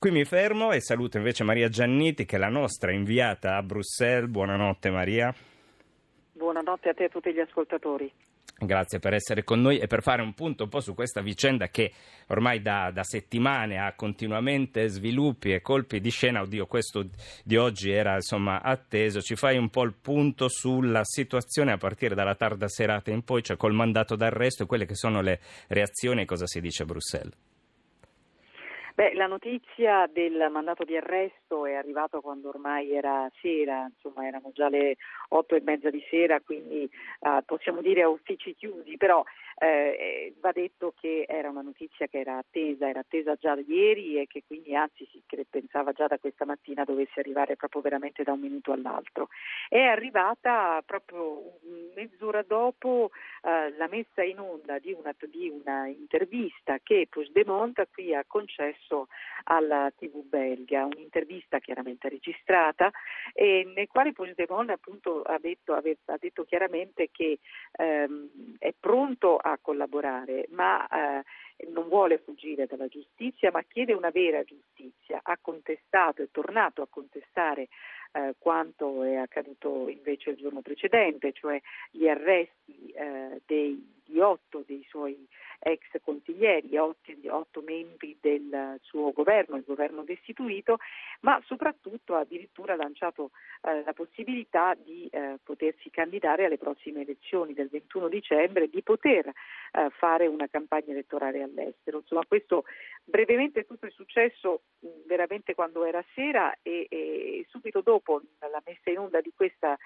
Qui mi fermo e saluto invece Maria Gianniti che è la nostra inviata a Bruxelles. Buonanotte Maria. Buonanotte a te e a tutti gli ascoltatori. Grazie per essere con noi e per fare un punto un po' su questa vicenda che ormai da, da, settimane ha continuamente sviluppi e colpi di scena. Oddio, questo di oggi era insomma atteso. Ci fai un po' il punto sulla situazione a partire dalla tarda serata in poi, cioè col mandato d'arresto e quelle che sono le reazioni e cosa si dice a Bruxelles. Beh, la notizia del mandato di arresto è arrivata quando ormai era sera, insomma erano già le otto e mezza di sera, quindi uh, possiamo dire a uffici chiusi, però eh, va detto che era una notizia che era attesa, era attesa già ieri e che quindi anzi si pensava già da questa mattina dovesse arrivare proprio veramente da un minuto all'altro. È arrivata proprio mezz'ora dopo eh, la messa in onda di una, di una intervista che Puigdemont qui ha concesso alla TV belga, un'intervista chiaramente registrata nel quale Puigdemont appunto ha detto, ha detto chiaramente che ehm, è pronto a collaborare, ma eh, non vuole fuggire dalla giustizia, ma chiede una vera giustizia. Ha contestato, è tornato a contestare eh, quanto è accaduto invece il giorno precedente, cioè gli arresti eh, dei, di otto dei suoi ex consiglieri, otto, otto, membri del suo governo, il governo destituito, ma soprattutto ha addirittura lanciato eh, la possibilità di eh, potersi candidare alle prossime elezioni del 21 dicembre, di poter eh, fare una campagna elettorale all'estero. Insomma, questo brevemente tutto è successo veramente quando era sera e, e subito dopo la messa in onda di questa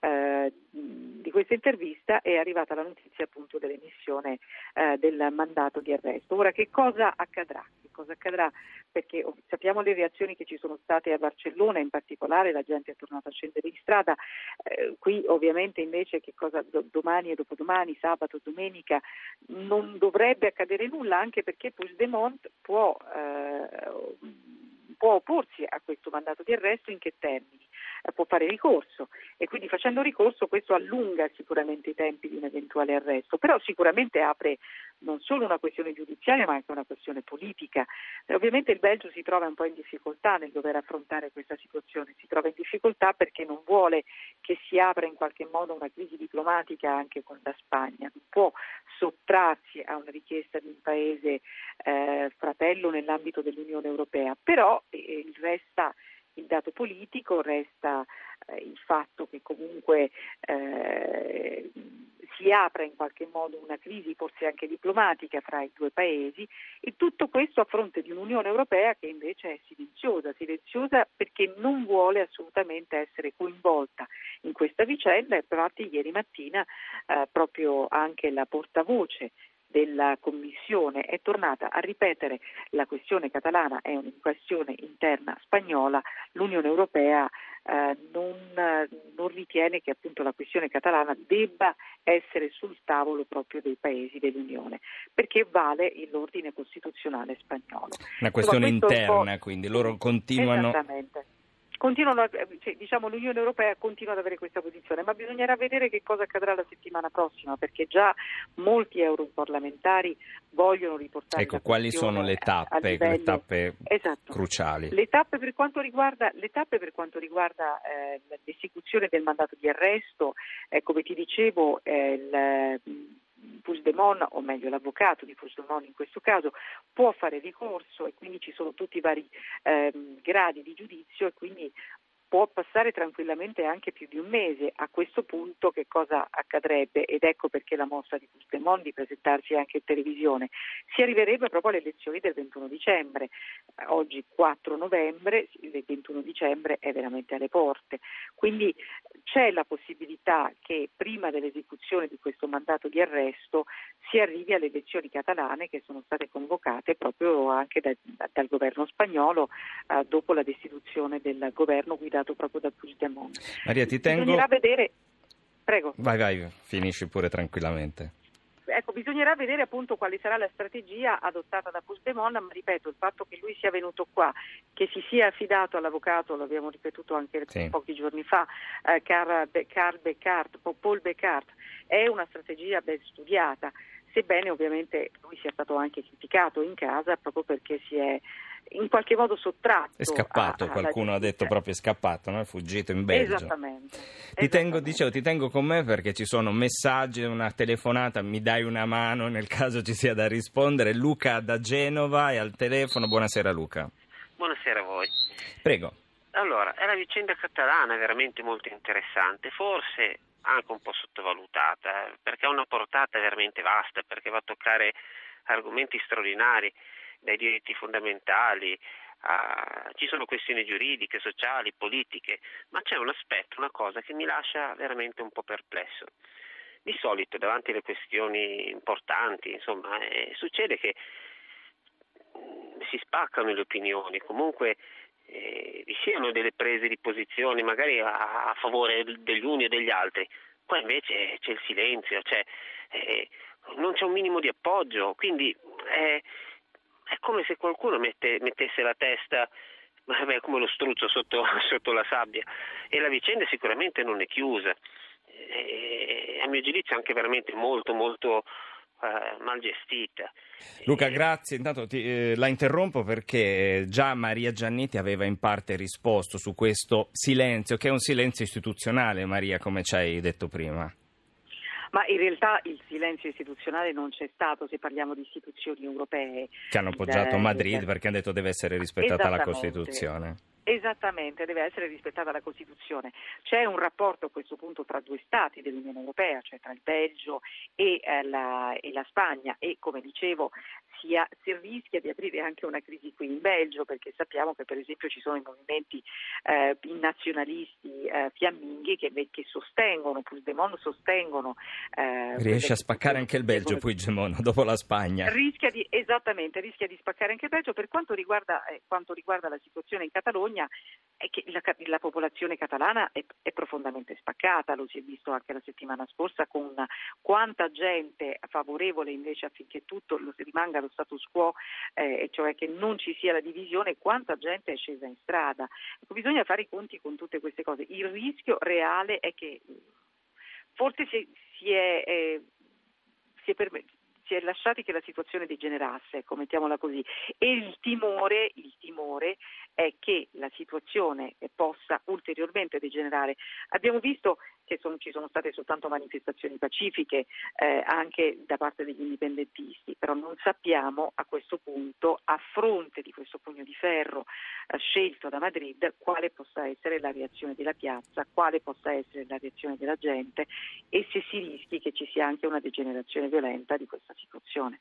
eh, di questa intervista è arrivata la notizia appunto dell'emissione eh, del mandato di arresto. Ora che cosa accadrà? Cosa accadrà? Perché oh, sappiamo le reazioni che ci sono state a Barcellona, in particolare la gente è tornata a scendere in strada, eh, qui ovviamente invece che cosa domani e dopodomani, sabato, domenica non dovrebbe accadere nulla anche perché Puigdemont può, eh, può opporsi a questo mandato di arresto in che termini? Può fare ricorso. E quindi facendo ricorso questo allunga sicuramente i tempi di un eventuale arresto, però sicuramente apre non solo una questione giudiziaria ma anche una questione politica. E ovviamente il Belgio si trova un po' in difficoltà nel dover affrontare questa situazione, si trova in difficoltà perché non vuole che si apra in qualche modo una crisi diplomatica anche con la Spagna, non può sottrarsi a una richiesta di un paese eh, fratello nell'ambito dell'Unione Europea, però eh, resta il dato politico, resta eh, il fatto che comunque eh, si apra in qualche modo una crisi, forse anche diplomatica, fra i due paesi e tutto questo a fronte di un'Unione Europea che invece è silenziosa, silenziosa perché non vuole assolutamente essere coinvolta in questa vicenda. E infatti ieri mattina eh, proprio anche la portavoce della Commissione è tornata a ripetere la questione catalana è una questione interna spagnola, l'Unione Europea eh, non, non, ritiene che appunto la questione catalana debba essere sul tavolo proprio dei paesi dell'Unione, perché vale l'ordine costituzionale spagnolo. Una questione Insomma, interna, quindi loro continuano continuano, cioè, diciamo, l'Unione Europea continua ad avere questa posizione, ma bisognerà vedere che cosa accadrà la settimana prossima, perché già molti europarlamentari vogliono riportare Ecco, quali sono le tappe, le tappe esatto. cruciali? Le tappe per quanto riguarda, per quanto riguarda eh, l'esecuzione del mandato di arresto, eh, come ti dicevo, eh, il Puigdemont, o meglio l'avvocato di Puigdemont in questo caso, può fare ricorso e quindi ci sono tutti i vari ehm, gradi di giudizio e quindi può passare tranquillamente anche più di un mese. A questo punto che cosa accadrebbe? Ed ecco perché la mossa di Puigdemont di presentarsi anche in televisione. Si arriverebbe proprio alle elezioni del 21 dicembre. Oggi 4 novembre, il 21 dicembre è veramente alle porte. Quindi c'è la possibilità che prima dell'esecuzione di questo mandato di arresto si arrivi alle elezioni catalane che sono state convocate proprio anche da, da, dal governo spagnolo eh, dopo la destituzione del governo guidato proprio da Puigdemont. Maria, ti tengo... Bisognerà vedere... Prego. Vai, vai, finisci pure tranquillamente. Ecco, bisognerà vedere appunto quale sarà la strategia adottata da Puigdemont, ma ripeto, il fatto che lui sia venuto qua, che si sia affidato all'avvocato, lo abbiamo ripetuto anche sì. pochi giorni fa, eh, Carl, Beccart, Paul Beccart, è una strategia ben studiata sebbene ovviamente lui sia stato anche criticato in casa proprio perché si è in qualche modo sottratto. È scappato, a, qualcuno ha detto proprio è scappato, no? è fuggito in Belgio. Esattamente. Ti, tengo, dicevo, ti tengo con me perché ci sono messaggi, una telefonata, mi dai una mano nel caso ci sia da rispondere. Luca da Genova è al telefono, buonasera Luca. Buonasera a voi. Prego. Allora, è la vicenda catalana veramente molto interessante, forse anche un po' sottovalutata, perché ha una portata veramente vasta, perché va a toccare argomenti straordinari dai diritti fondamentali, a... ci sono questioni giuridiche, sociali, politiche, ma c'è un aspetto, una cosa che mi lascia veramente un po' perplesso. Di solito davanti alle questioni importanti, insomma, eh, succede che si spaccano le opinioni, comunque eh, vi siano delle prese di posizione magari a, a, favore degli uni e degli altri. Qua invece c'è il silenzio, c'è, eh, non c'è un minimo di appoggio, quindi eh, è come se qualcuno mette, mettesse la testa vabbè, come lo struzzo sotto, sotto, la sabbia e la vicenda sicuramente non è chiusa. E, a mio giudizio anche veramente molto molto uh, mal gestita. Luca, grazie. Intanto ti, eh, la interrompo perché già Maria Giannetti aveva in parte risposto su questo silenzio, che è un silenzio istituzionale, Maria, come ci hai detto prima. Ma in realtà il silenzio istituzionale non c'è stato se parliamo di istituzioni europee. Che hanno appoggiato Madrid perché hanno detto deve essere rispettata la Costituzione. Esattamente, deve essere rispettata la Costituzione. C'è un rapporto a questo punto tra due Stati dell'Unione Europea, cioè tra il Belgio e, eh, la, e la, Spagna e come dicevo si, ha, si, rischia di aprire anche una crisi qui in Belgio perché sappiamo che per esempio ci sono i movimenti eh, nazionalisti eh, fiamminghi che, che sostengono, Puigdemont sostengono... Eh, Riesce a spaccare anche il Belgio Puigdemont dopo la Spagna. Rischia di, esattamente, rischia di spaccare anche il Belgio per quanto riguarda, eh, quanto riguarda la situazione in Catalogna è che la, la popolazione catalana è, è, profondamente spaccata, lo si è visto anche la settimana scorsa con quanta gente favorevole invece affinché tutto rimanga allo status quo, eh, cioè che non ci sia la divisione, quanta gente è scesa in strada. Ecco, bisogna fare i conti con tutte queste cose. Il rischio reale è che forse si, si è, eh, si è permesso si è lasciati che la situazione degenerasse, ecco, mettiamola così, e il timore, il timore è che la situazione possa ulteriormente degenerare. Abbiamo visto che sono, ci sono state soltanto manifestazioni pacifiche eh, anche da parte degli indipendentisti, però non sappiamo a questo punto, a fronte di questo pugno di ferro eh, scelto da Madrid, quale possa essere la reazione della piazza, quale possa essere la reazione della gente e se si rischi che ci sia anche una degenerazione violenta di questa situazione.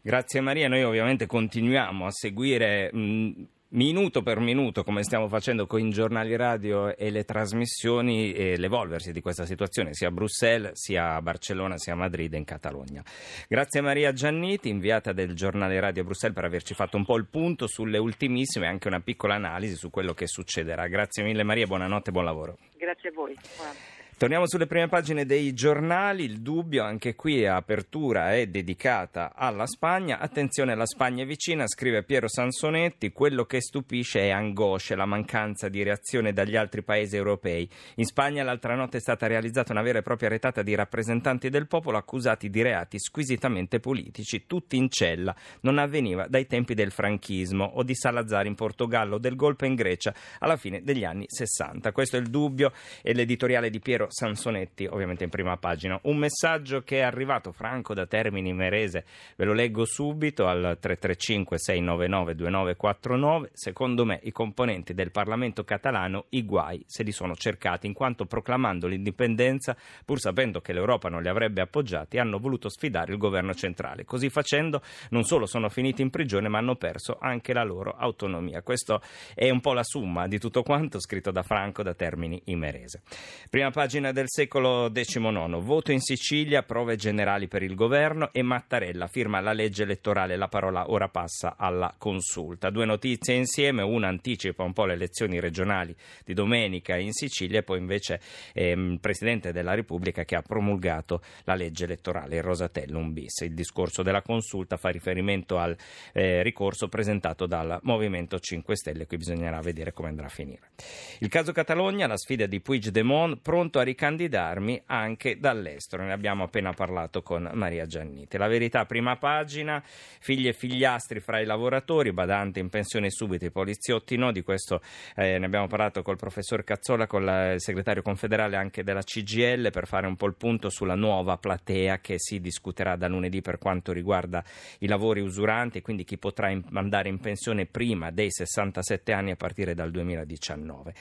Grazie Maria, noi ovviamente continuiamo a seguire mh, minuto per minuto, come stiamo facendo con i giornali radio e le trasmissioni, e l'evolversi di questa situazione sia a Bruxelles, sia a Barcellona, sia a Madrid e in Catalogna. Grazie a Maria Gianniti, inviata del giornale radio a Bruxelles, per averci fatto un po' il punto sulle ultimissime e anche una piccola analisi su quello che succederà. Grazie mille Maria, buonanotte e buon lavoro. Grazie a voi. Buonanotte. Torniamo sulle prime pagine dei giornali, il dubbio anche qui apertura è dedicata alla Spagna, attenzione la Spagna è vicina, scrive Piero Sansonetti, quello che stupisce è angoscia, la mancanza di reazione dagli altri paesi europei. In Spagna l'altra notte è stata realizzata una vera e propria retata di rappresentanti del popolo accusati di reati squisitamente politici, tutti in cella, non avveniva dai tempi del franchismo o di Salazar in Portogallo o del golpe in Grecia alla fine degli anni 60. Questo è il dubbio e l'editoriale di Piero Piero Sansonetti, ovviamente in prima pagina. Un messaggio che è arrivato franco da Termini Merese, ve lo leggo subito al 335 699 2949. Secondo me i componenti del Parlamento catalano i guai se li sono cercati, in quanto proclamando l'indipendenza, pur sapendo che l'Europa non li avrebbe appoggiati, hanno voluto sfidare il governo centrale. Così facendo non solo sono finiti in prigione, ma hanno perso anche la loro autonomia. Questo è un po' la summa di tutto quanto scritto da Franco da Termini Imerese. Prima pagina pagina del secolo XIX. Voto in Sicilia, prove generali per il governo e Mattarella firma la legge elettorale. La parola ora passa alla consulta. Due notizie insieme, una anticipa un po' le elezioni regionali di domenica in Sicilia e poi invece ehm, il Presidente della Repubblica che ha promulgato la legge elettorale, il Rosatellum bis. Il discorso della consulta fa riferimento al eh, ricorso presentato dal Movimento 5 Stelle, qui bisognerà vedere come andrà a finire. Il caso Catalogna, la sfida di Puigdemont, pronto a ricandidarmi anche dall'estero. Ne abbiamo appena parlato con Maria Gianniti. La verità, prima pagina, figli e figliastri fra i lavoratori, badante in pensione subito, i poliziotti no, di questo eh, ne abbiamo parlato col professor Cazzola, con il segretario confederale anche della CGL per fare un po' il punto sulla nuova platea che si discuterà da lunedì per quanto riguarda i lavori usuranti, quindi chi potrà andare in pensione prima dei 67 anni a partire dal 2019.